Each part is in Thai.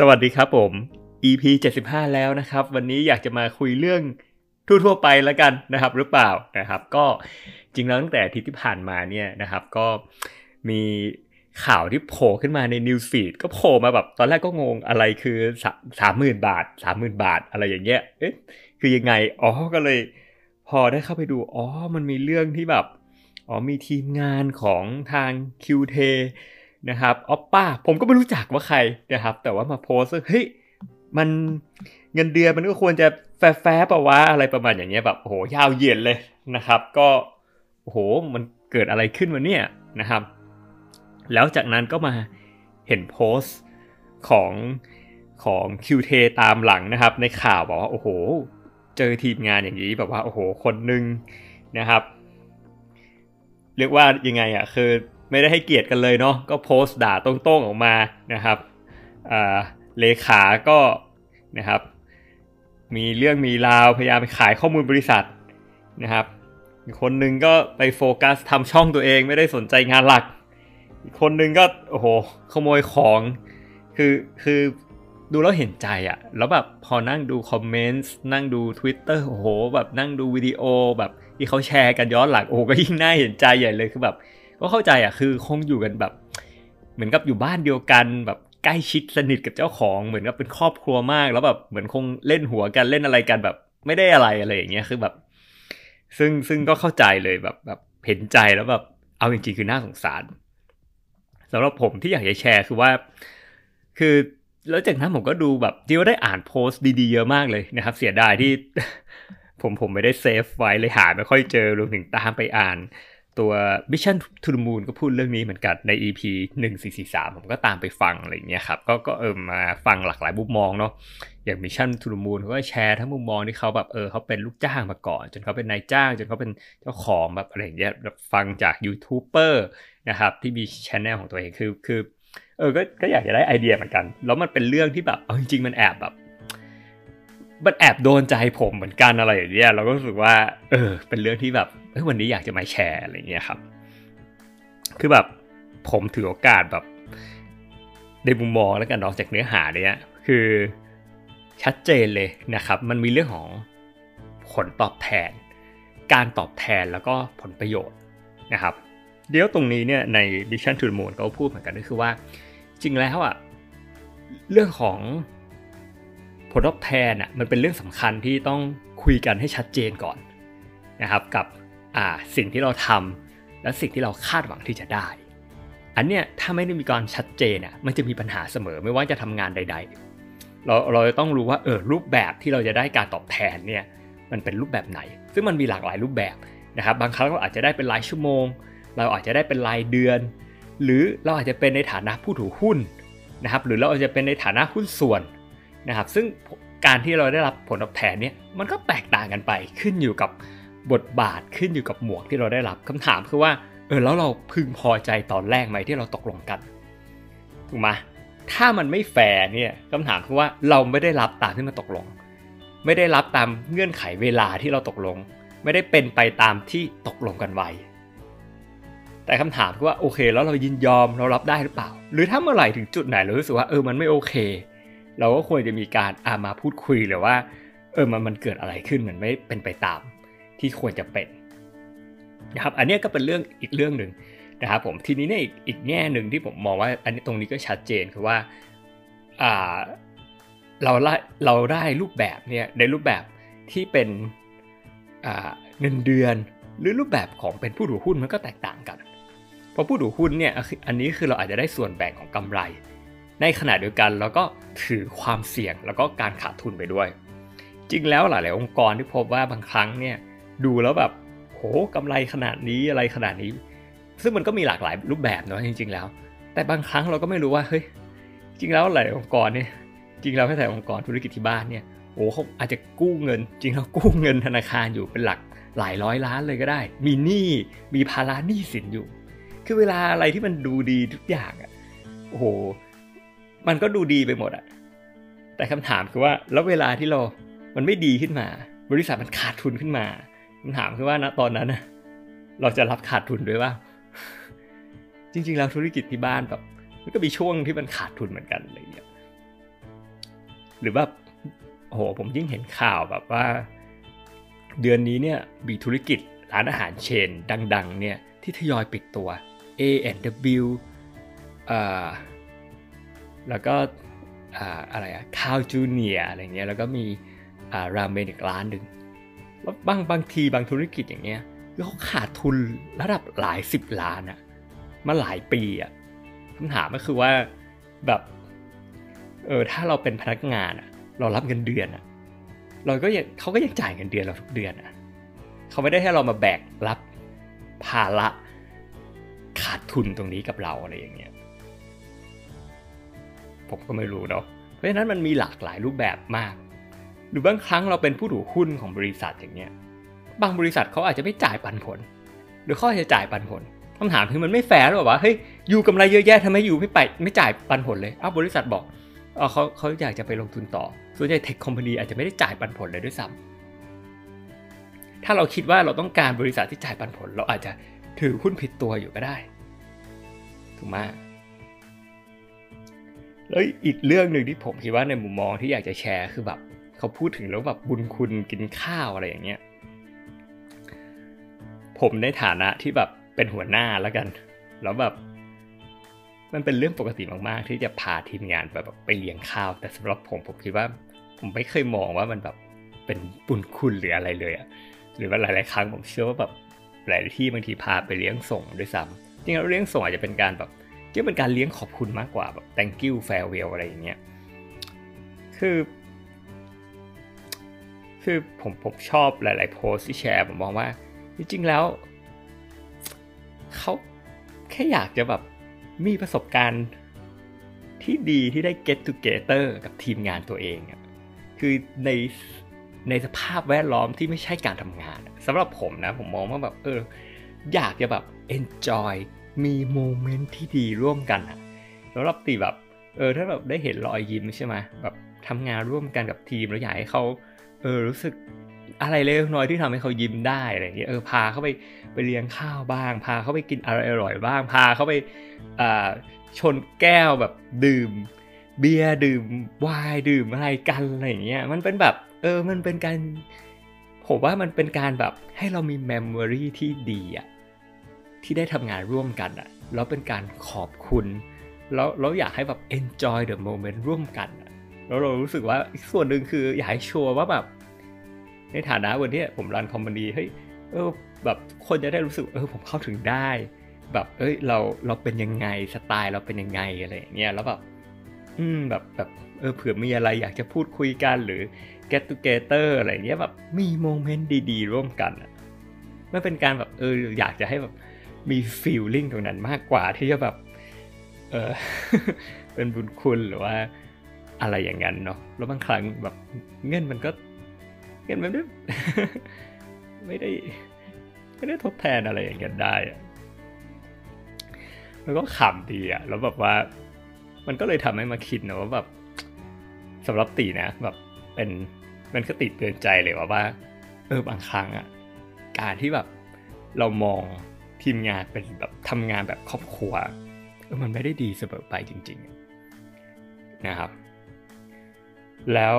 สวัสดีครับผม EP 75 แล้วนะครับ วันนี้อยากจะมาคุยเรื่องทั่วๆไปแล้วกันนะครับ หรือเปล่านะครับ ก็จริงแล้วตั้งแต่ทิตย์ที่ผ่านมาเนี่ยนะครับ ก็มีข่าวที่โผล่ขึ้นมาในนิวส์ฟีดก็โผล่มาแบบตอนแรกก็งงอะไรคือสามหมื่นบาทสามหมื่นบาทอะไรอย่างเงี้ยเอ๊ะคือยังไงอ๋อก็เลย พอได้เข้าไปดูอ๋อมันมีเรื่องที่แบบอ๋อมีทีมงานของทาง QT นะครับออปป้าผมก็ไม่รู้จักว่าใครนะครับ แต่ว่ามาโพสต์เฮ้ยมันเงินเดือนมันก็ควรจะ fair fair ปะวะอะไรประมาณอย่างเงี้ยแบบโอ้โหยาวเหยียดเลยนะครับ ก็โอ้โหมันเกิดอะไรขึ้นวะเนี่ยนะครับ แล้วจากนั้นก็มาเห็นโพสต์ของของ QT ตามหลังนะครับ ในข่าวบอกว่าโอ้โห เจอทีมงานอย่างนี้แบบว่าโอ้โหคนหนึ่งนะครับ เรียกว่ายังไงอะคือ ไม่ได้ให้เกียรติกันเลยเนาะก็โพสต์ด่าตรงๆออกมานะครับเลขาก็นะครับ มีเรื่องมีราวพยายามไปขายข้อมูลบริษัทนะครับอีกคนหนึ่งก็ไปโฟกัสทำช่องตัวเองไม่ได้สนใจงานหลัก อีกคนหนึ่งก็โอ้โหขโมยของคือคือดูแล้วเห็นใจอะแล้วแบบพอนั่งดูคอมเมนต์นั่งดู Twitter โอ้โห แบบนั่งดูวิดีโอแบบที่เขาแชร์กันย้อนหลังโอ้ก็ยิ่งน่าเห็นใจใหญ่เลยคือแบบ ก็เข้าใจอะคือคงอยู่กันแบบ เหมือนกับอยู่บ้านเดียวกันแบบใกล้ชิดสนิทกับเจ้าของเหมือนกับเป็นครอบครัวมาก แล้วแบบเหมือนคงเล่นหัวกันเล่นอะไรกันแบบ ไม่ได้อะไรอะไรอย่างเงี้ยคือแบบ ซึ่งซึ่งก็เข้าใจเลยแบบแบบเห็นใจแล้วแบบเอาจริงๆคือน่าสงสารสำหรับผมที่อยากจะแชร์คือว่า คือแล้วจากนั้นผมก็ดูแบบจริงว่าได้อ่านโพสต์ดีๆเยอะมากเลยนะครับ เสียดายที่ ผมผมไม่ได้เซฟไว้เลยหาไม่ค่อยเจอรวมถึงตามไปอ่าน ตัว Mission to the Moon ก็พูดเรื่องนี้เหมือนกันใน EP 1443 ผมก็ตามไปฟังอะไรเงี้ยครับ ก็ก็เออมาฟังหลากหลายมุมมองเนาะอย่าง Mission to the Moon เขาก็แชร์ทั้งมุมมองที่เขาแบบเออเขาเป็นลูกจ้างมาก่อน จนเขาเป็นนายจ้าง จนเขาเป็นเจ้าของแบบอะไรเงี้ยฟังจากยูทูบเบอร์นะครับที่มีชแนลของตัวเองคือคือเออก็ก็อยากจะได้ไอเดียเหมือนกัน แล้วมันเป็นเรื่องที่แบบเอาจริงๆมันแอบแบบ มันแอบโดนใจผมเหมือนกันอะไรอย่างเงี้ยเราก็รู้สึกว่า เออ เป็นเรื่องที่แบบเฮ้ยวันนี้อยากจะมาแชร์อะไรเงี้ยครับ คือแบบผมถือโอกาสแบบในมุมมองแล้วกันนอกจากเนื้อหาเนี้ยคือชัดเจนเลยนะครับ มันมีเรื่องของผลตอบแทน การตอบแทนแล้วก็ผลประโยชน์นะครับ เดี๋ยวตรงนี้เนี่ยใน Mission to the Moon เขาพูดเหมือนกันก็คือว่า จริงแล้วอะเรื่องของ ลตอบแทนอะมันเป็นเรื่องสำคัญที่ต้องคุยกันให้ชัดเจนก่อนนะครับกับอ่าสิ่งที่เราทำและสิ่งที่เราคาดหวังที่จะได้ อันเนี้ยถ้าไม่ได้มีการชัดเจนอะมันจะมีปัญหาเสมอไม่ว่าจะทำงานใด ๆ เราเราต้องรู้ว่าเออรูปแบบที่เราจะได้การตอบแทนเนี่ยมันเป็นรูปแบบไหน ซึ่งมันมีหลากหลายรูปแบบนะครับบางครั้งเราอาจจะได้เป็นรายชั่วโมง เราอาจจะได้เป็นรายเดือน หรือเราอาจจะเป็นในฐานะผู้ถือหุ้นนะครับหรือเราอาจจะเป็นในฐานะหุ้นส่วน นะครับซึ่งการที่เราได้รับผลตอบแทนเนี่ยมันก็แตกต่างกันไปขึ้นอยู่กับบทบาทขึ้นอยู่กับหมวกที่เราได้รับคำถามคือว่าเออแล้วเราพึงพอใจตอนแรกไหมที่เราตกลงกันถูกไหมถ้ามันไม่แฟร์เนี่ยคำถามคือว่าเราไม่ได้รับตามที่มันตกลง ไม่ได้รับตามเงื่อนไขเวลาที่เราตกลง ไม่ได้เป็นไปตามที่ตกลงกันไว้ แต่คำถามคือว่าโอเค แล้วเรายินยอมเรารับได้หรือเปล่า หรือถ้าเมื่อไหร่ถึงจุดไหนเรารู้สึกว่าเออมันไม่โอเค เราก็ควรจะมีการอามาพูดคุยหรือว่าเออมันมันเกิดอะไรขึ้นมันไม่เป็นไปตามที่ควรจะเป็นนะครับอันนี้ก็เป็นเรื่องอีกเรื่องหนึ่งนะครับผมทีนี้เนี่ยอีกแง่หนึ่งที่ผมมองว่าอันนี้ตรงนี้ก็ชัดเจนคือว่าอ่าเราได้เราได้รูปแบบเนี่ยในรูปแบบที่เป็นเงินเดือน หรือรูปแบบของเป็นผู้ถือหุ้นมันก็แตกต่างกัน เพราะผู้ถือหุ้นเนี่ยอันนี้คือเราอาจจะได้ส่วนแบ่งของกำไร ในขณะเดียวกันเราก็ถือความเสี่ยงแล้วก็การขาดทุนไปด้วย จริงแล้วหลาย ๆ องค์กรที่พบว่าบางครั้งเนี่ยดูแล้วแบบโหกำไรขนาดนี้อะไรขนาดนี้ ซึ่งมันก็มีหลากหลายรูปแบบเนาะจริง ๆ แล้ว แต่บางครั้งเราก็ไม่รู้ว่าเฮ้ยจริงแล้วหลายองค์กรเนี่ยจริงแล้วแค่แต่องค์กรธุรกิจที่บ้านเนี่ยโอ้เขาอาจจะกู้เงิน จริงแล้วกู้เงินธนาคารอยู่เป็นหลักหลายร้อยล้านเลยก็ได้ มีหนี้มีภาระหนี้สินอยู่ คือเวลาอะไรที่มันดูดีทุกอย่างอะโอ้โห มันก็ดูดีไปหมดอะแต่คำถามคือว่าแล้วเวลาที่เรา มันไม่ดีขึ้นมา บริษัทมันขาดทุนขึ้นมาคำถามคือว่าณตอนนั้นนะเราจะรับขาดทุนด้วยว่า จริง ๆ แล้วธุรกิจที่บ้านแบบมันก็มีช่วงที่มันขาดทุนเหมือนกันอะไรอย่างเงี้ยหรือว่าโอ้โหผมยิ่งเห็นข่าวแบบว่า เดือนนี้เนี่ยมีธุรกิจร้านอาหารเชนดัง ๆ เนี่ยที่ทยอยปิดตัว A&W อ่า แล้วก็อ่าอะไรอะข้าวจูเนียอะไรเงี้ยแล้วก็มีอ่าราเมนอีกร้านหนึ่งแล้วบางบางทีบางธุรกิจอย่างเงี้ยเขาขาดทุนระดับหลายสิบล้านอะมาหลายปีอะคำถามก็คือว่าแบบเออถ้าเราเป็นพนักงานอะเรารับเงินเดือนอะเราก็ยังเขาก็ยังจ่ายเงินเดือนเราทุกเดือนอะเขาไม่ได้ให้เรามาแบกรับภาระขาดทุนตรงนี้กับเราอะไรอย่างเงี้ย ผมก็ไม่รู้เนาะเพราะฉะนั้นมันมีหลากหลายรูปแบบมาก หรือบางครั้งเราเป็นผู้ถือหุ้นของบริษัทอย่างเงี้ยบางบริษัทเขาอาจจะไม่จ่ายปันผล หรือเขาอาจจะจ่ายปันผลคำถามคือมันไม่แฟร์หรอวะเฮ้ยอยู่กำไรเยอะแยะทำไมอยู่ไม่ไปไม่จ่ายปันผลเลยอ้าวบริษัทบอกเอเขาเขาอยากจะไปลงทุนต่อ ส่วนใหญ่เทคคอมพานีอาจจะไม่ได้จ่ายปันผลเลยด้วยซ้ำถ้าเราคิดว่าเราต้องการบริษัทที่จ่ายปันผล เราอาจจะถือหุ้นผิดตัวอยู่ก็ได้ถูกไหม แล้วอีกเรื่องหนึ่งที่ผมคิดว่าในมุมมองที่อยากจะแชร์คือแบบเขาพูดถึงแล้วแบบบุญคุณกินข้าวอะไรอย่างเงี้ย ผมในฐานะที่แบบเป็นหัวหน้าแล้วกัน แล้วแบบ มันเป็นเรื่องปกติมากๆ ที่จะพาทีมงานไปแบบไปเลี้ยงข้าว แต่สำหรับผมผมคิดว่า ผมไม่เคยมองว่ามันแบบเป็นบุญคุณหรืออะไรเลยอะหรือว่าหลายๆครั้งผมเชื่อว่าแบบหลายที่บางทีพาไปเลี้ยงส่งด้วยซ้ำจริงๆเลี้ยงส่งอาจจะเป็นการแบบ ที่เป็นการเลี้ยงขอบคุณมากกว่าแบบ thank you farewell อะไรอย่างเงี้ยคือ คือผมผมชอบหลาย ๆ โพสที่แชร์ ผมมองว่า จริง ๆ แล้ว เขาแค่อยากจะแบบมีประสบการณ์ที่ดีที่ได้ get together กับทีมงานตัวเองอะคือในในสภาพแวดล้อมที่ไม่ใช่การทำงานสำหรับผมนะ ผมมองว่าแบบเออ อยากจะแบบ enjoy มีโมเมนต์ที่ดีร่วมกันอะแล้วรับตีแบบเออถ้าแบบได้เห็นรอยยิ้มใช่ไหมแบบทำงานร่วมกันกับทีมแล้วอยากให้เขาเออรู้สึกอะไรเล็กน้อยที่ทำให้เขายิ้มได้อะไรอย่างเงี้ยเออพาเขาไปไปเลี้ยงข้าวบ้าง พาเขาไปกินอะไรอร่อยบ้าง พาเขาไปอ่าชนแก้วแบบดื่ม เบียร์ดื่มไวน์ดื่มอะไรกันอะไรอย่างเงี้ยมันเป็นแบบเออมันเป็นการผมว่ามันเป็นการแบบให้เรามี memory ที่ดีอะ ที่ได้ทำงานร่วมกันอะแล้วเป็นการขอบคุณ แล้วเราอยากให้แบบ enjoy the moment ร่วมกันอะแล้วเรารู้สึกว่าอีกส่วนหนึ่งคืออยากให้ sure ว่าแบบในฐานะวันที่ผม run company เฮ้ยเออแบบคนจะได้รู้สึกเออผมเข้าถึงได้ แบบเอ้ยเราเราเป็นยังไงสไตล์เราเป็นยังไงอะไรอย่างเงี้ยแล้วแบบอืมแบบแบบเออเผื่อมีอะไรอยากจะพูดคุยกันหรือ get together อะไรเงี้ยแบบมีโมเมนต์ดีๆ ร่วมกันอะมันเป็นการแบบเอออยากจะให้แบบ มี feeling ตรงนั้นมากกว่าที่จะแบบ เออเป็นบุญคุณหรือว่าอะไรอย่างนั้นเนาะแล้วบางครั้งแบบเงินมันก็ เงินมันไม่ไม่ได้ไม่ได้ทดแทนอะไรอย่างเงี้ยได้อะแล้วก็ขำดีอะแล้วแบบว่า มันก็เลยทำให้มาคิดนะว่าแบบสำหรับตีนะ แบบเป็นมันก็ติดเตือนใจเลยว่าว่า เออบางครั้งอะการที่แบบเรามอง ทีมงานเป็นแบบทำงานแบบครอบครัวเออมันไม่ได้ดีเสมอไปจริง ๆ นะครับ แล้ว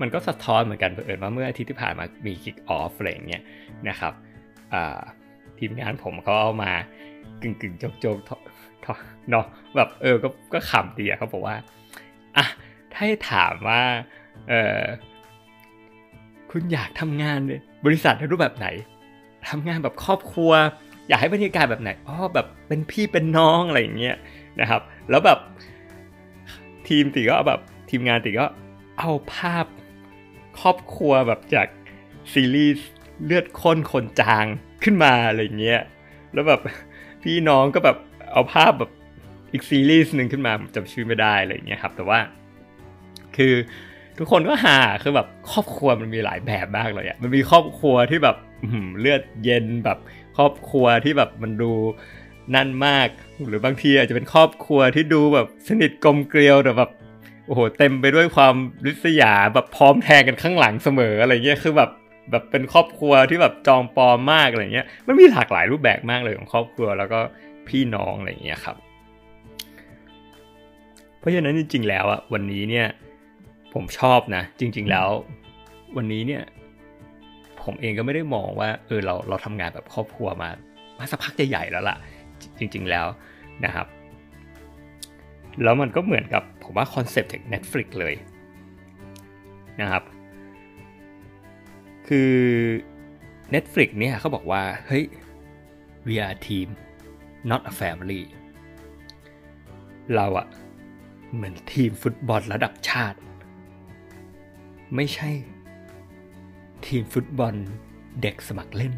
มันก็สะท้อนเหมือนกันเผอิญว่าเมื่ออาทิตย์ที่ผ่านมามีคิกออฟอะไรเงี้ยนะครับทีมงานผมเขาเอามากึ่งกึ่งโจกโจกเนาะแบบเออก็ก็ขำดีอะเขาบอกว่าอะถ้าให้ถามว่าเออคุณอยากทำงานบริษัทในรูปแบบไหน ทำงานแบบครอบครัว อยากให้บรรยากาศแบบไหนอ๋อแบบเป็นพี่เป็นน้องอะไรอย่างเงี้ยนะครับ แล้วแบบทีมตีก็แบบทีมงานตีก็เอาภาพครอบครัวแบบจากซีรีส์เลือดข้นคนจางขึ้นมาอะไรเงี้ย แล้วแบบพี่น้องก็แบบเอาภาพแบบอีกซีรีส์หนึ่งขึ้นมาจำชื่อไม่ได้อะไรอย่างเงี้ยครับ แต่ว่า คือทุกคนก็หาคือแบบครอบครัวมันมีหลายแบบมากเลยอะมันมีครอบครัวที่แบบ เลือดเย็นแบบครอบครัวที่แบบมันดูนั่นมาก หรือบางทีอาจจะเป็นครอบครัวที่ดูแบบสนิทกลมเกลียวแต่แบบโอ้โหเต็มไปด้วยความริษยาแบบพร้อมแทงกันข้างหลังเสมออะไรเงี้ยคือแบบแบบเป็นครอบครัวที่แบบจองปลอมมากอะไรเงี้ยมันมีหลากหลายรูปแบบมากเลยของครอบครัวแล้วก็พี่น้องอะไรเงี้ยครับ เพราะฉะนั้นจริงๆแล้วอะวันนี้เนี่ยผมชอบนะ จริง ๆแล้ว วันนี้เนี่ย ผมเองก็ไม่ได้มองว่าเออเราเราทำงานแบบครอบครัวมามาสักพักใหญ่แล้วล่ะ จริง ๆแล้วนะครับ แล้วมันก็เหมือนกับผมว่าคอนเซปต์จาก Netflix เลยนะครับ คือ Netflix เนี่ยเขาบอกว่าเฮ้ย we are a team not a family เราอะเหมือนทีมฟุตบอลระดับชาติ ไม่ใช่ ทีมฟุตบอลเด็กสมัครเล่น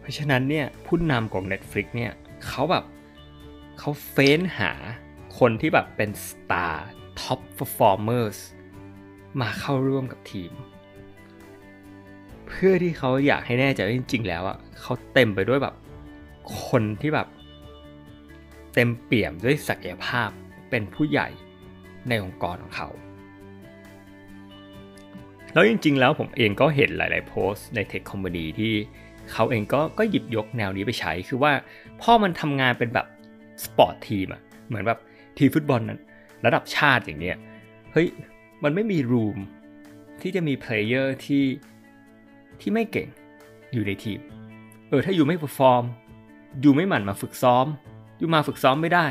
เพราะฉะนั้นเนี่ยผู้นำของ Netflix เนี่ยเขาแบบเขาเฟ้นหาคนที่แบบเป็น star top performers มาเข้าร่วมกับทีม เพื่อที่เขาอยากให้แน่ใจว่าจริง ๆ แล้วอะเขาเต็มไปด้วยแบบคนที่แบบ เต็มเปี่ยมด้วยศักยภาพเป็นผู้ใหญ่ในองค์กรของเขา แล้วจริง ๆ แล้วผมเองก็เห็นหลาย ๆ โพสต์ใน tech community ที่เขาเองก็ก็หยิบยกแนวนี้ไปใช้คือว่าพอมันทำงานเป็นแบบ sport team อะเหมือนแบบทีมฟุตบอลนั้นระดับชาติอย่างเนี้ยเฮ้ยมันไม่มี room ที่จะมี player ที่ที่ไม่เก่งอยู่ในทีม เออถ้าอยู่ไม่เปอร์ฟอร์ม อยู่ไม่หมั่นมาฝึกซ้อม อยู่มาฝึกซ้อมไม่ได้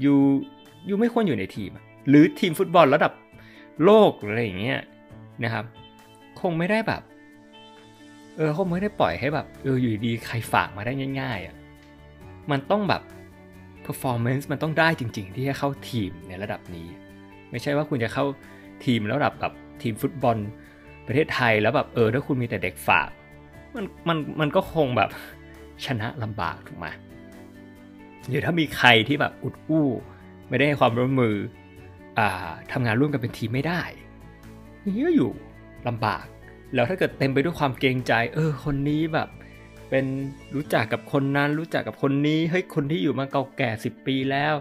อยู่อยู่ไม่ควรอยู่ในทีม หรือทีมฟุตบอลระดับโลกอะไรอย่างเงี้ย นะครับ คงไม่ได้แบบ เออคงไม่ได้ปล่อยให้แบบเอออยู่ดีใครฝากมาได้ง่ายๆอะ่ะมันต้องแบบ performance มันต้องได้จริง ๆ ที่จะเข้าทีมในระดับนี้ ไม่ใช่ว่าคุณจะเข้าทีมระดับแบบทีมฟุตบอลประเทศไทยแล้วแบบเออถ้าคุณมีแต่เด็กฝาก มันมันมันก็คงแบบชนะลำบากถูกไหมหรือถ้ามีใครที่แบบอุดอู้ ไม่ได้ให้ความร่วมมืออ่าทำงานร่วมกันเป็นทีมไม่ได้ นี่ก็อยู่ลำบาก แล้วถ้าเกิดเต็มไปด้วยความเกรงใจ เออ คนนี้แบบ เป็นรู้จักกับคนนั้นรู้จักกับคนนี้เฮ้ยคนที่อยู่มาเก่าแก่สิบปีแล้ว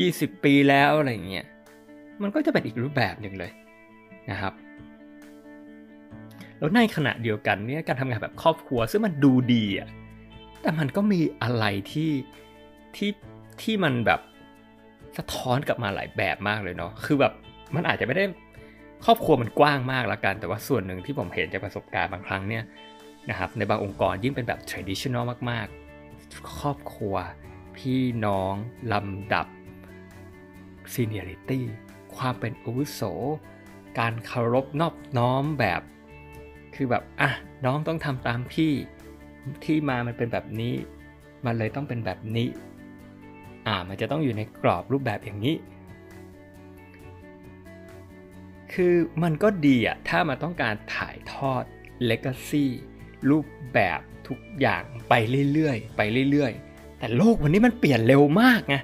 ยี่สิบปีแล้วอะไรเงี้ยมันก็จะเป็นอีกรูปแบบหนึ่งเลยนะครับแล้วในขณะเดียวกันเนี่ยการทำงานแบบครอบครัวซึ่งมันดูดีอะแต่มันก็มีอะไรที่ที่ที่มันแบบสะท้อนกลับมาหลายแบบมากเลยเนาะคือแบบมันอาจจะไม่ได้ ครอบครัวมันกว้างมากละกัน แต่ว่าส่วนหนึ่งที่ผมเห็นจากประสบการณ์บางครั้งเนี่ยนะครับในบางองค์กรยิ่งเป็นแบบ traditional มาก ๆ ครอบครัว พี่น้อง ลำดับ seniority ความเป็นอาวุโส การเคารพนอบน้อมแบบ คือแบบ อะ น้องต้องทำตามพี่ที่มามันเป็นแบบนี้ มันเลยต้องเป็นแบบนี้ อ่ามันจะต้องอยู่ในกรอบรูปแบบอย่างนี้ คือมันก็ดีอะถ้ามันต้องการถ่ายทอด legacy รูปแบบทุกอย่างไปเรื่อยๆ ไปเรื่อยๆ แต่โลกวันนี้มันเปลี่ยนเร็วมากไง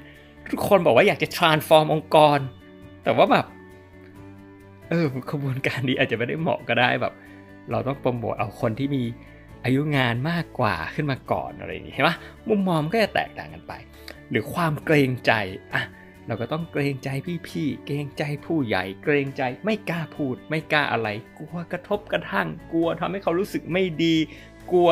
ทุกคนบอกว่าอยากจะ transform องค์กร แต่ว่าแบบเออขบวนการนี้อาจจะไม่ได้เหมาะก็ได้แบบ เราต้องโปรโมทเอาคนที่มีอายุงานมากกว่าขึ้นมาก่อนอะไรอย่างงี้ใช่ไหมมุมมองก็จะแตกต่างกันไป หรือความเกรงใจอะ เราก็ต้องเกรงใจพี่ๆ เกรงใจผู้ใหญ่ เกรงใจไม่กล้าพูด ไม่กล้าอะไร กลัวกระทบกระทั่ง กลัวทำให้เขารู้สึกไม่ดี กลัว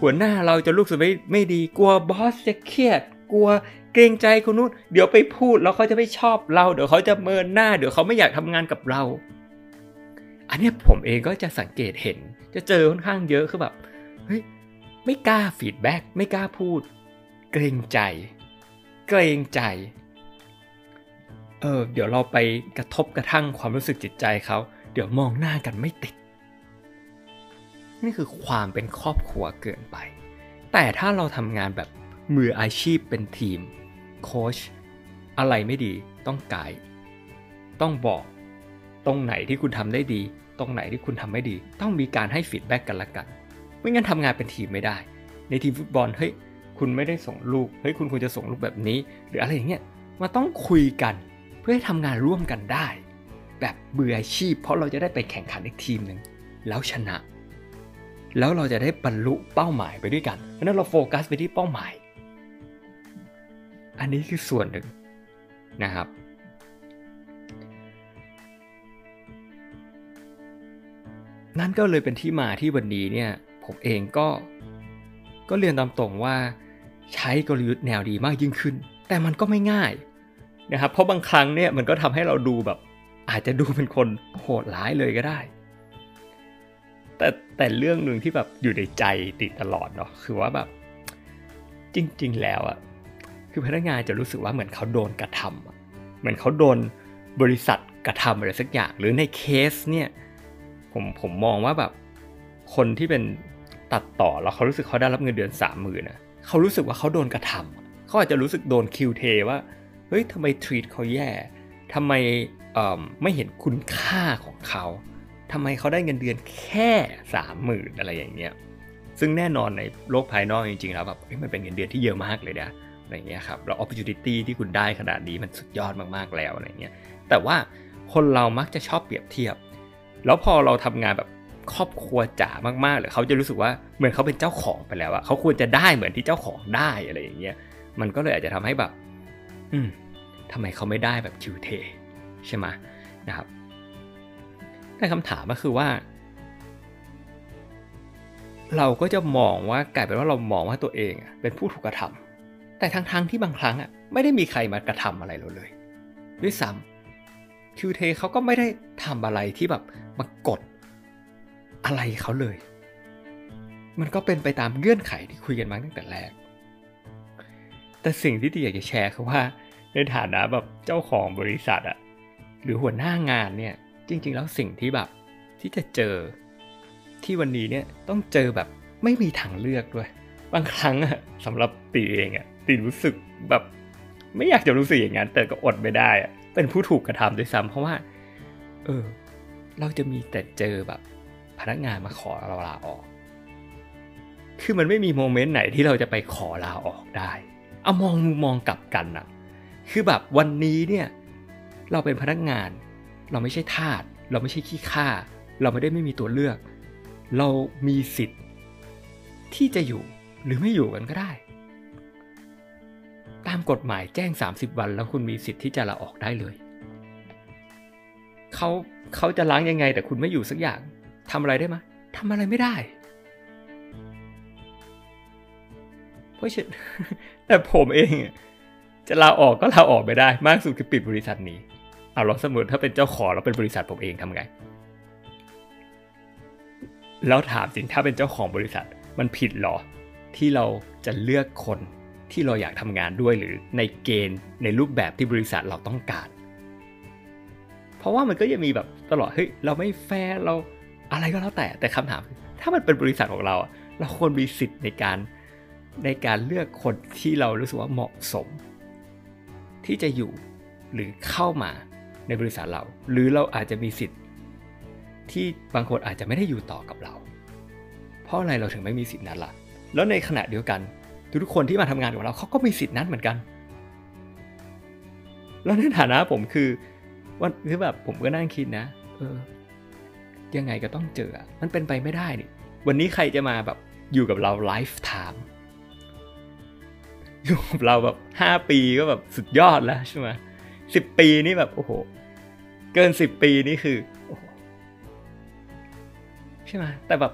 หัวหน้าเราจะรู้สึกไม่ไม่ดี กลัวบอสจะเครียด กลัวเกรงใจคนนู้น เดี๋ยวไปพูดแล้วเขาจะไม่ชอบเรา เดี๋ยวเขาจะเมินหน้า เดี๋ยวเขาไม่อยากทำงานกับเรา อันนี้ผมเองก็จะสังเกตเห็น จะเจอค่อนข้างเยอะคือแบบ เฮ้ย ไม่กล้าฟีดแบ็กไม่กล้าพูด เกรงใจ เกรงใจ เออเดี๋ยวเราไปกระทบกระทั่งความรู้สึกจิตใจเขา เดี๋ยวมองหน้ากันไม่ติด นี่คือความเป็นครอบครัวเกินไป แต่ถ้าเราทำงานแบบมืออาชีพเป็นทีม โค้ชอะไรไม่ดีต้องไกด์ต้องบอก ตรงไหนที่คุณทำได้ดี ตรงไหนที่คุณทำไม่ดี ต้องมีการให้ feedback กันละกัน ไม่งั้นทำงานเป็นทีมไม่ได้ ในทีมฟุตบอลเฮ้ยคุณคุณไม่ได้ส่งลูกเฮ้ยคุณควรจะส่งลูกแบบนี้ หรืออะไรอย่างเงี้ยมาต้องคุยกัน เพื่อให้ทำงานร่วมกันได้ แบบเบื่ออาชีพ เพราะเราจะได้ไปแข่งขันอีกทีมหนึ่งแล้วชนะ แล้วเราจะได้บรรลุเป้าหมายไปด้วยกันเพราะนั้นเราโฟกัสไปที่เป้าหมาย อันนี้คือส่วนหนึ่งนะครับ นั่นก็เลยเป็นที่มาที่วันนี้เนี่ยผมเองก็ก็เรียนตามตรงว่าใช้กลยุทธ์แนวดีมากยิ่งขึ้น แต่มันก็ไม่ง่าย นะครับเพราะบางครั้งเนี่ยมันก็ทำให้เราดูแบบอาจจะดูเป็นคนโหดร้ายเลยก็ได้ แต่แต่เรื่องหนึ่งที่แบบอยู่ในใจติดตลอดเนาะคือว่าแบบจริง ๆ แล้วอะคือพนักงานจะรู้สึกว่าเหมือนเขาโดนกระทำเหมือนเขาโดนบริษัทกระทำอะไรสักอย่าง หรือในเคสเนี่ยผมผมมองว่าแบบคนที่เป็นตัดต่อแล้วเขารู้สึกเขาได้รับเงินเดือนสามหมื่นนะเขารู้สึกว่าเขาโดนกระทำเขาอาจจะรู้สึกโดนคิวเทว่า เฮ้ยทำไมทรีตเขาแย่ทำไมไม่เห็นคุณค่าของเขาทำไมเขาได้เงินเดือนแค่สามหมื่นอะไรอย่างเงี้ยซึ่งแน่นอนในโลกภายนอกจริงๆแล้วแบบมันเป็นเงินเดือนที่เยอะมากเลยนะอะไรเงี้ยครับแล้ว opportunity ที่คุณได้ขนาดนี้มันสุดยอดมากๆแล้วอะไรเงี้ยแต่ว่าคนเรามักจะชอบเปรียบเทียบ แล้วพอเราทำงานแบบครอบครัวจ๋ามากๆเลยเขาจะรู้สึกว่าเหมือนเขาเป็นเจ้าของไปแล้วอะเขาควรจะได้เหมือนที่เจ้าของได้อะไรอย่างเงี้ยมันก็เลยอาจจะทำให้แบบ อืม ทำไมเขาไม่ได้แบบคิวเทใช่ไหมนะครับ แต่คำถามก็คือว่า เราก็จะมองว่ากลายเป็นว่าเรามองว่าตัวเองเป็นผู้ถูกกระทำแต่ทั้งๆที่บางครั้งอะไม่ได้มีใครมากระทำอะไรเราเลย ด้วยซ้ำคิวเทเขาก็ไม่ได้ทำอะไรที่แบบมากดอะไรเขาเลย มันก็เป็นไปตามเงื่อนไขที่คุยกันมาตั้งแต่แรก แต่สิ่งที่ตีอยากจะแชร์คือว่า ในฐานะแบบเจ้าของบริษัทอะหรือหัวหน้างานเนี่ยจริง ๆ แล้วสิ่งที่แบบที่จะเจอที่วันนี้เนี่ยต้องเจอแบบไม่มีทางเลือกด้วย บางครั้งอะสำหรับตีเองอะตีรู้สึกแบบ ไม่อยากจะรู้สึกอย่างนั้นแต่ก็อดไม่ได้อะเป็นผู้ถูกกระทำด้วยซ้ำเพราะว่า เออ เราจะมีแต่เจอแบบ พนักงานมาขอเราลาออก คือมันไม่มีโมเมนต์ไหนที่เราจะไปขอลาออกได้ เอามองมุมมองกลับกันอะ คือแบบวันนี้เนี่ยเราเป็นพนักงาน เราไม่ใช่ทาสเราไม่ใช่ขี้ข้าเราไม่ได้ไม่มีตัวเลือก เรามีสิทธิ์ ที่จะอยู่หรือไม่อยู่กันก็ได้ ตามกฎหมายแจ้ง 30 วัน แล้วคุณมีสิทธิ์ที่จะลาออกได้เลยเขาเขาจะล้างยังไง แต่คุณไม่อยู่สักอย่างทำอะไรได้ไหมทำอะไรไม่ได้ เพราะฉะนั้นแต่ผมเอง จะลาออกก็ลาออกไม่ได้ มากสุดคือปิดบริษัทนี้ เอาลองสมมติถ้าเป็นเจ้าของแล้วเป็นบริษัทผมเองทำไง แล้วถามจริงถ้าเป็นเจ้าของบริษัทมันผิดหรอ ที่เราจะเลือกคนที่เราอยากทำงานด้วยหรือในเกณฑ์ในรูปแบบที่บริษัทเราต้องการ เพราะว่ามันก็จะมีแบบตลอดเฮ้ยเราไม่แฟร์เราอะไรก็แล้วแต่แต่คำถาม ถ้ามันเป็นบริษัทของเราเราควรมีสิทธิ์ในการในการเลือกคนที่เรารู้สึกว่าเหมาะสม ที่จะอยู่หรือเข้ามาในบริษัทเรา หรือเราอาจจะมีสิทธิ์ ที่บางคนอาจจะไม่ได้อยู่ต่อกับเรา เพราะอะไรเราถึงไม่มีสิทธินั้นล่ะ แล้วในขณะเดียวกัน ทุกคนที่มาทำงานกับเราเขาก็มีสิทธินั้นเหมือนกัน แล้วในฐานะผมคือวันคือแบบผมก็นั่งคิดนะ เออ ยังไงก็ต้องเจอ มันเป็นไปไม่ได้นี่ วันนี้ใครจะมาแบบอยู่กับเรา lifetime อยู่กับเราแบบห้าปีก็แบบสุดยอดแล้วใช่ไหมสิบปีนี่แบบโอ้โห เกินสิบปีนี่คือโอ้โหใช่ไหมแต่แบบ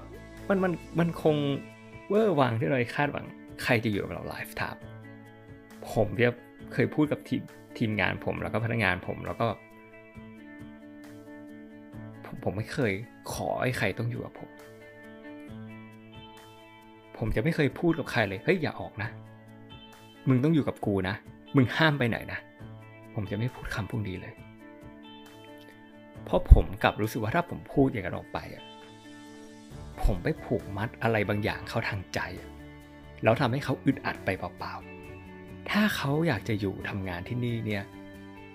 มันมันมันคงเวอร์วังที่เราคาดหวัง ใครจะอยู่กับเรา lifetime ผมเนี่ยเคยพูดกับทีมทีมงานผมแล้วก็พนักงานผมแล้วก็ผมไม่เคยขอให้ใครต้องอยู่กับผม ผมจะไม่เคยพูดกับใครเลยเฮ้ยอย่าออกนะ มึงต้องอยู่กับกูนะ มึงห้ามไปไหนนะ ผมจะไม่พูดคำพวกนี้เลย เพราะผมกลับรู้สึกว่าถ้าผมพูดอย่างนั้นออกไปอะผมไปผูกมัดอะไรบางอย่างเขาทางใจแล้วทำให้เขาอึดอัดไปเปล่าๆ ถ้าเขาอยากจะอยู่ทำงานที่นี่เนี่ย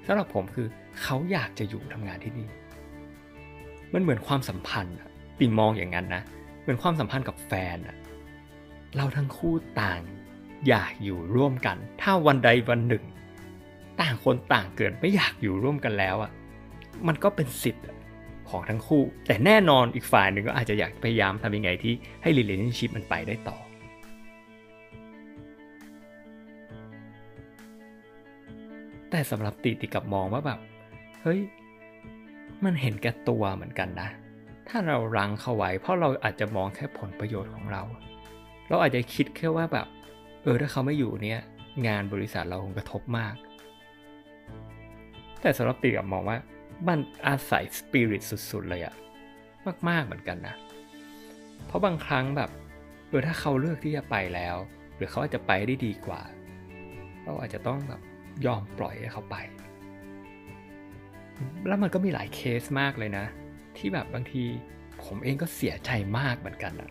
สำหรับผมคือเขาอยากจะอยู่ทำงานที่นี่ มันเหมือนความสัมพันธ์ติมองอย่างนั้นนะ เหมือนความสัมพันธ์กับแฟน เราทั้งคู่ต่าง อยากอยู่ร่วมกัน ถ้าวันใดวันหนึ่ง ต่างคนต่างเกิดไม่อยากอยู่ร่วมกันแล้วอะมันก็เป็นสิทธิ์ของทั้งคู่ แต่แน่นอนอีกฝ่ายหนึ่งก็อาจจะอยากพยายามทำยังไงที่ให้ relationship มันไปได้ต่อ แต่สำหรับติติกับมองว่าแบบ เฮ้ย มันเห็นแก่ตัวเหมือนกันนะ ถ้าเรารังเขาไว้ เพราะเราอาจจะมองแค่ผลประโยชน์ของเรา เราอาจจะคิดแค่ว่าแบบ เออถ้าเขาไม่อยู่เนี่ย งานบริษัทเราคงกระทบมาก แต่สำหรับติกับมองว่า มันอาศัยสปิริตสุดๆเลยอะมากๆเหมือนกันนะ เพราะบางครั้งแบบเออถ้าเขาเลือกที่จะไปแล้ว หรือเขาอาจจะไปได้ดีกว่า เราอาจจะต้องแบบยอมปล่อยให้เขาไป แล้วมันก็มีหลายเคสมากเลยนะ ที่แบบบางทีผมเองก็เสียใจมากเหมือนกันอะ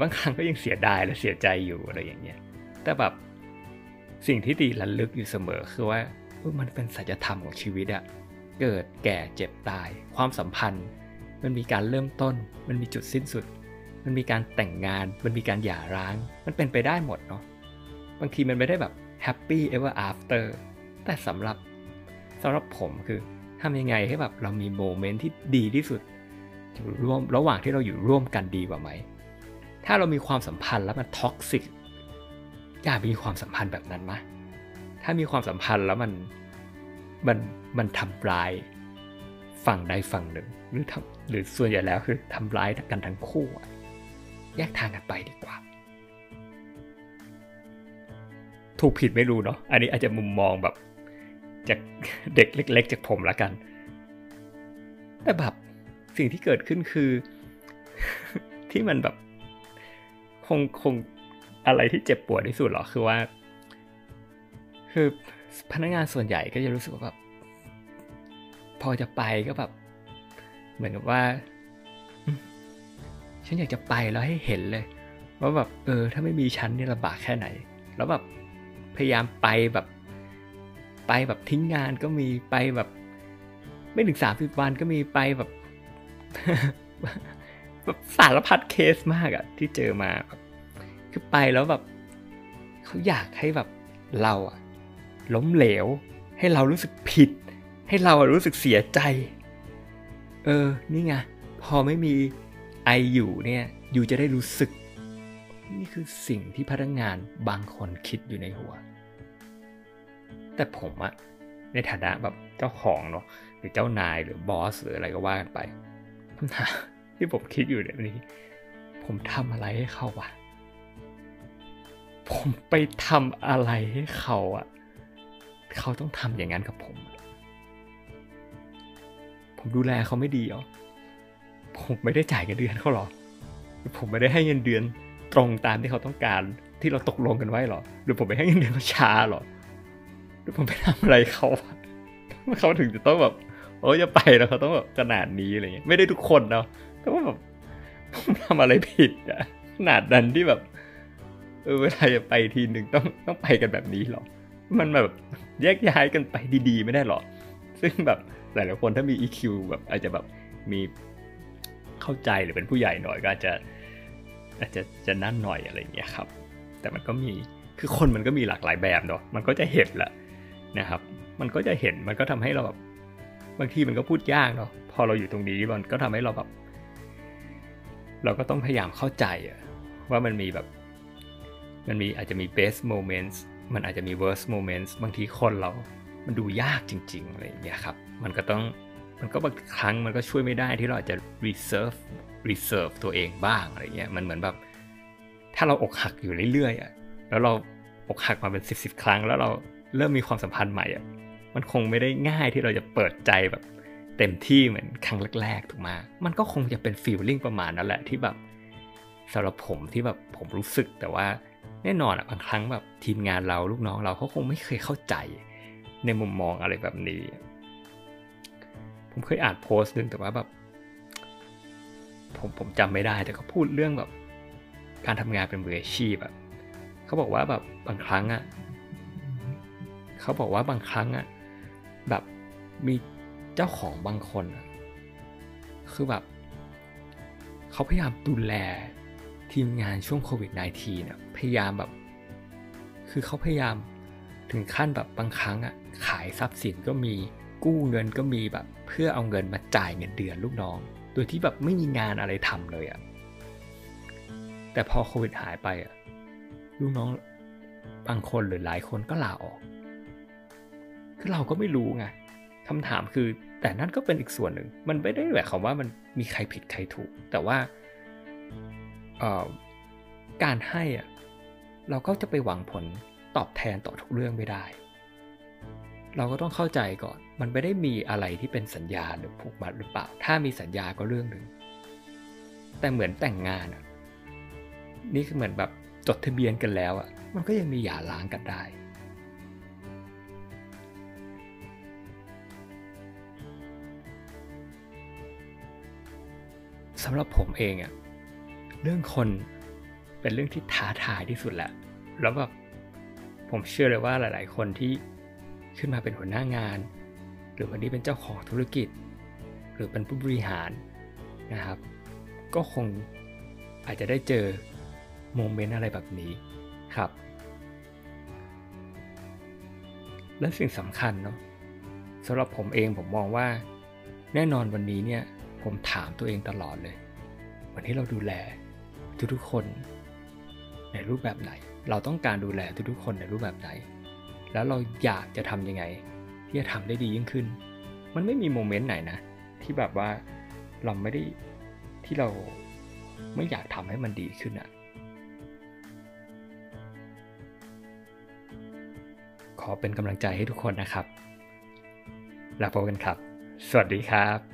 บางครั้งก็ยังเสียดายและเสียใจอยู่อะไรอย่างเงี้ย แต่แบบสิ่งที่ตีระลึกอยู่เสมอคือว่ามันเป็นสัจธรรมของชีวิตอะเกิดแก่เจ็บตาย ความสัมพันธ์ มันมีการเริ่มต้น มันมีจุดสิ้นสุด มันมีการแต่งงาน มันมีการหย่าร้าง มันเป็นไปได้หมดเนาะบางทีมันไม่ได้แบบ happy ever after แต่สำหรับสำหรับผมคือทำยังไงให้แบบเรามีโมเมนต์ที่ดีที่สุดอยู่ร่วมระหว่างที่เราอยู่ร่วมกันดีกว่าไหม ถ้าเรามีความสัมพันธ์แล้วมันท็อกซิก อย่ามีความสัมพันธ์แบบนั้นมะถ้ามีความสัมพันธ์แล้วมันมันมันทำร้ายฝั่งใดฝั่งหนึ่ง หรือทำหรือส่วนใหญ่แล้วคือทำร้ายกันทั้งคู่แยกทางกันไปดีกว่า ถูกผิดไม่รู้เนาะอันนี้อาจจะมุมมองแบบจากเด็กเล็ก ๆ จากผมละกัน แต่แบบสิ่งที่เกิดขึ้นคือ ที่มันแบบคงคง อะไรที่เจ็บปวดที่สุดหรอคือว่า คือพนักงานส่วนใหญ่ก็จะรู้สึกว่าแบบพอจะไปก็แบบ เหมือนกับว่า ฉันอยากจะไปแล้วให้เห็นเลยว่าแบบเออ ถ้าไม่มีฉันนี่ลำบากแค่ไหน แล้วแบบพยายามไปแบบ ไปแบบทิ้งงานก็มีไปแบบ ไม่ถึงสามสิบวันก็มีไปแบบแบบสารพัดเคสมากอะที่เจอมาแบบ คือไปแล้วแบบเขาอยากให้แบบเราอะล้มเหลว ให้เรารู้สึกผิด ให้เรารู้สึกเสียใจ เออ นี่ไง พอไม่มีไออยู่เนี่ย อยู่จะได้รู้สึก นี่คือสิ่งที่พนักงานบางคนคิดอยู่ในหัว แต่ผมอะในฐานะแบบเจ้าของเนาะหรือเจ้านายหรือบอสหรืออะไรก็ว่ากันไปคำถาที่ผมคิดอยู่เนี่ยนี้ ผมทำอะไรให้เขาวะ ผมไปทำอะไรให้เขาอะเขาต้องทำอย่างนั้นกับผม ผมดูแลเขาไม่ดีหรอ ผมไม่ได้จ่ายเงินเดือนเขาหรอ ผมไม่ได้ให้เงินเดือนตรงตามที่เขาต้องการที่เราตกลงกันไว้หรอ หรือผมไปให้เงินเดือนเขาช้าหรอ หรือผมไปทำอะไรเขาเขาถึงจะต้องแบบโอ้จะไปแล้วเขาต้องแบบขนาดนี้อะไรเงี้ยไม่ได้ทุกคนเนาะแต่ว่าแบบผมทำอะไรผิดอะขนาดนั้นที่แบบ เออเวลาจะไปทีหนึ่งต้องต้องไปกันแบบนี้หรอ มันแบบแยกย้ายกันไปดีๆ ไม่ได้หรอ ซึ่งแบบหลายๆคนถ้ามี EQ แบบอาจจะแบบมีเข้าใจหรือเป็นผู้ใหญ่หน่อยก็อาจจะอาจจะจะนั่นหน่อยอะไรอย่างเงี้ยครับ แต่มันก็มีคือคนมันก็มีหลากหลายแบบเนาะมันก็จะเห็นแหละนะครับ มันก็จะเห็นมันก็ทำให้เราแบบบางทีมันก็พูดยากเนาะพอเราอยู่ตรงนี้มันก็ทำให้เราแบบเราก็ต้องพยายามเข้าใจว่ามันมีแบบ มันมีอาจจะมี best moments มันอาจจะมี worst moments บางทีคนเรา มันดูยากจริงๆอะไรอย่างเงี้ยครับ มันก็ต้อง มันก็บางครั้งมันก็ช่วยไม่ได้ที่เราจะ reserve reserve ตัวเองบ้างอะไรเงี้ย มันเหมือนแบบ ถ้าเราอกหักอยู่เรื่อยๆอะ แล้วเราอกหักมาเป็นสิบสิบครั้ง แล้วเราเริ่มมีความสัมพันธ์ใหม่อะ มันคงไม่ได้ง่ายที่เราจะเปิดใจแบบเต็มที่เหมือนครั้งแรกๆถูกไหมมันก็คงจะเป็นฟีลลิ่งประมาณนั้นแหละที่แบบสำหรับผมที่แบบผมรู้สึกแต่ว่า แน่นอนอะบางครั้งแบบทีมงานเราลูกน้องเราเขาคงไม่เคยเข้าใจในมุมมองอะไรแบบนี้ ผมเคยอ่านโพสต์นึงแต่ว่าแบบผมผมจำไม่ได้แต่เขาพูดเรื่องแบบ การทำงานเป็นมืออาชีพแบบเขาบอกว่าแบบบางครั้งอะเขาบอกว่าบางครั้งอะแบบมีเจ้าของบางคนคือแบบเขาพยายามดูแล ทีมงานช่วงโควิด -19 เนี่ยพยายามแบบ คือเขาพยายามถึงขั้นแบบบางครั้งอะขายทรัพย์สินก็มีกู้เงินก็มีแบบเพื่อเอาเงินมาจ่ายเงินเดือนลูกน้อง โดยที่แบบไม่มีงานอะไรทำเลยอะแต่พอโควิดหายไปอะลูกน้องบางคนหรือหลายคนก็ลาออก คือเราก็ไม่รู้ไงคำถามคือแต่นั่นก็เป็นอีกส่วนหนึ่ง มันไม่ได้หมายความว่ามันมีใครผิดใครถูก แต่ว่า การให้อะเราก็จะไปหวังผลตอบแทนต่อทุกเรื่องไม่ได้ เราก็ต้องเข้าใจก่อน มันไม่ได้มีอะไรที่เป็นสัญญาหรือผูกมัดหรือเปล่า ถ้ามีสัญญาก็เรื่องหนึ่ง แต่เหมือนแต่งงานอะนี่คือเหมือนแบบจดทะเบียนกันแล้วอะมันก็ยังมีหย่าร้างกันได้ สำหรับผมเองอะ เรื่องคนเป็นเรื่องที่ท้าทายที่สุดแหละ แล้วแบบผมเชื่อเลยว่าหลาย ๆ คนที่ขึ้นมาเป็นหัวหน้างาน หรือวันนี้เป็นเจ้าของธุรกิจ หรือเป็นผู้บริหารนะครับ ก็คงอาจจะได้เจอโมเมนต์อะไรแบบนี้ครับ และสิ่งสำคัญเนาะสำหรับผมเองผมมองว่า แน่นอนวันนี้เนี่ยผมถามตัวเองตลอดเลย วันนี้เราดูแล ทุกๆคน ในรูปแบบไหน เราต้องการดูแลทุกๆคนในรูปแบบไหน แล้วเราอยากจะทำยังไง ที่จะทำได้ดียิ่งขึ้น มันไม่มีโมเมนต์ไหนนะ ที่แบบว่าเราไม่ได้ที่เราไม่อยากทำให้มันดีขึ้นอะขอเป็นกำลังใจให้ทุกคนนะครับ แล้วพบกันครับ สวัสดีครับ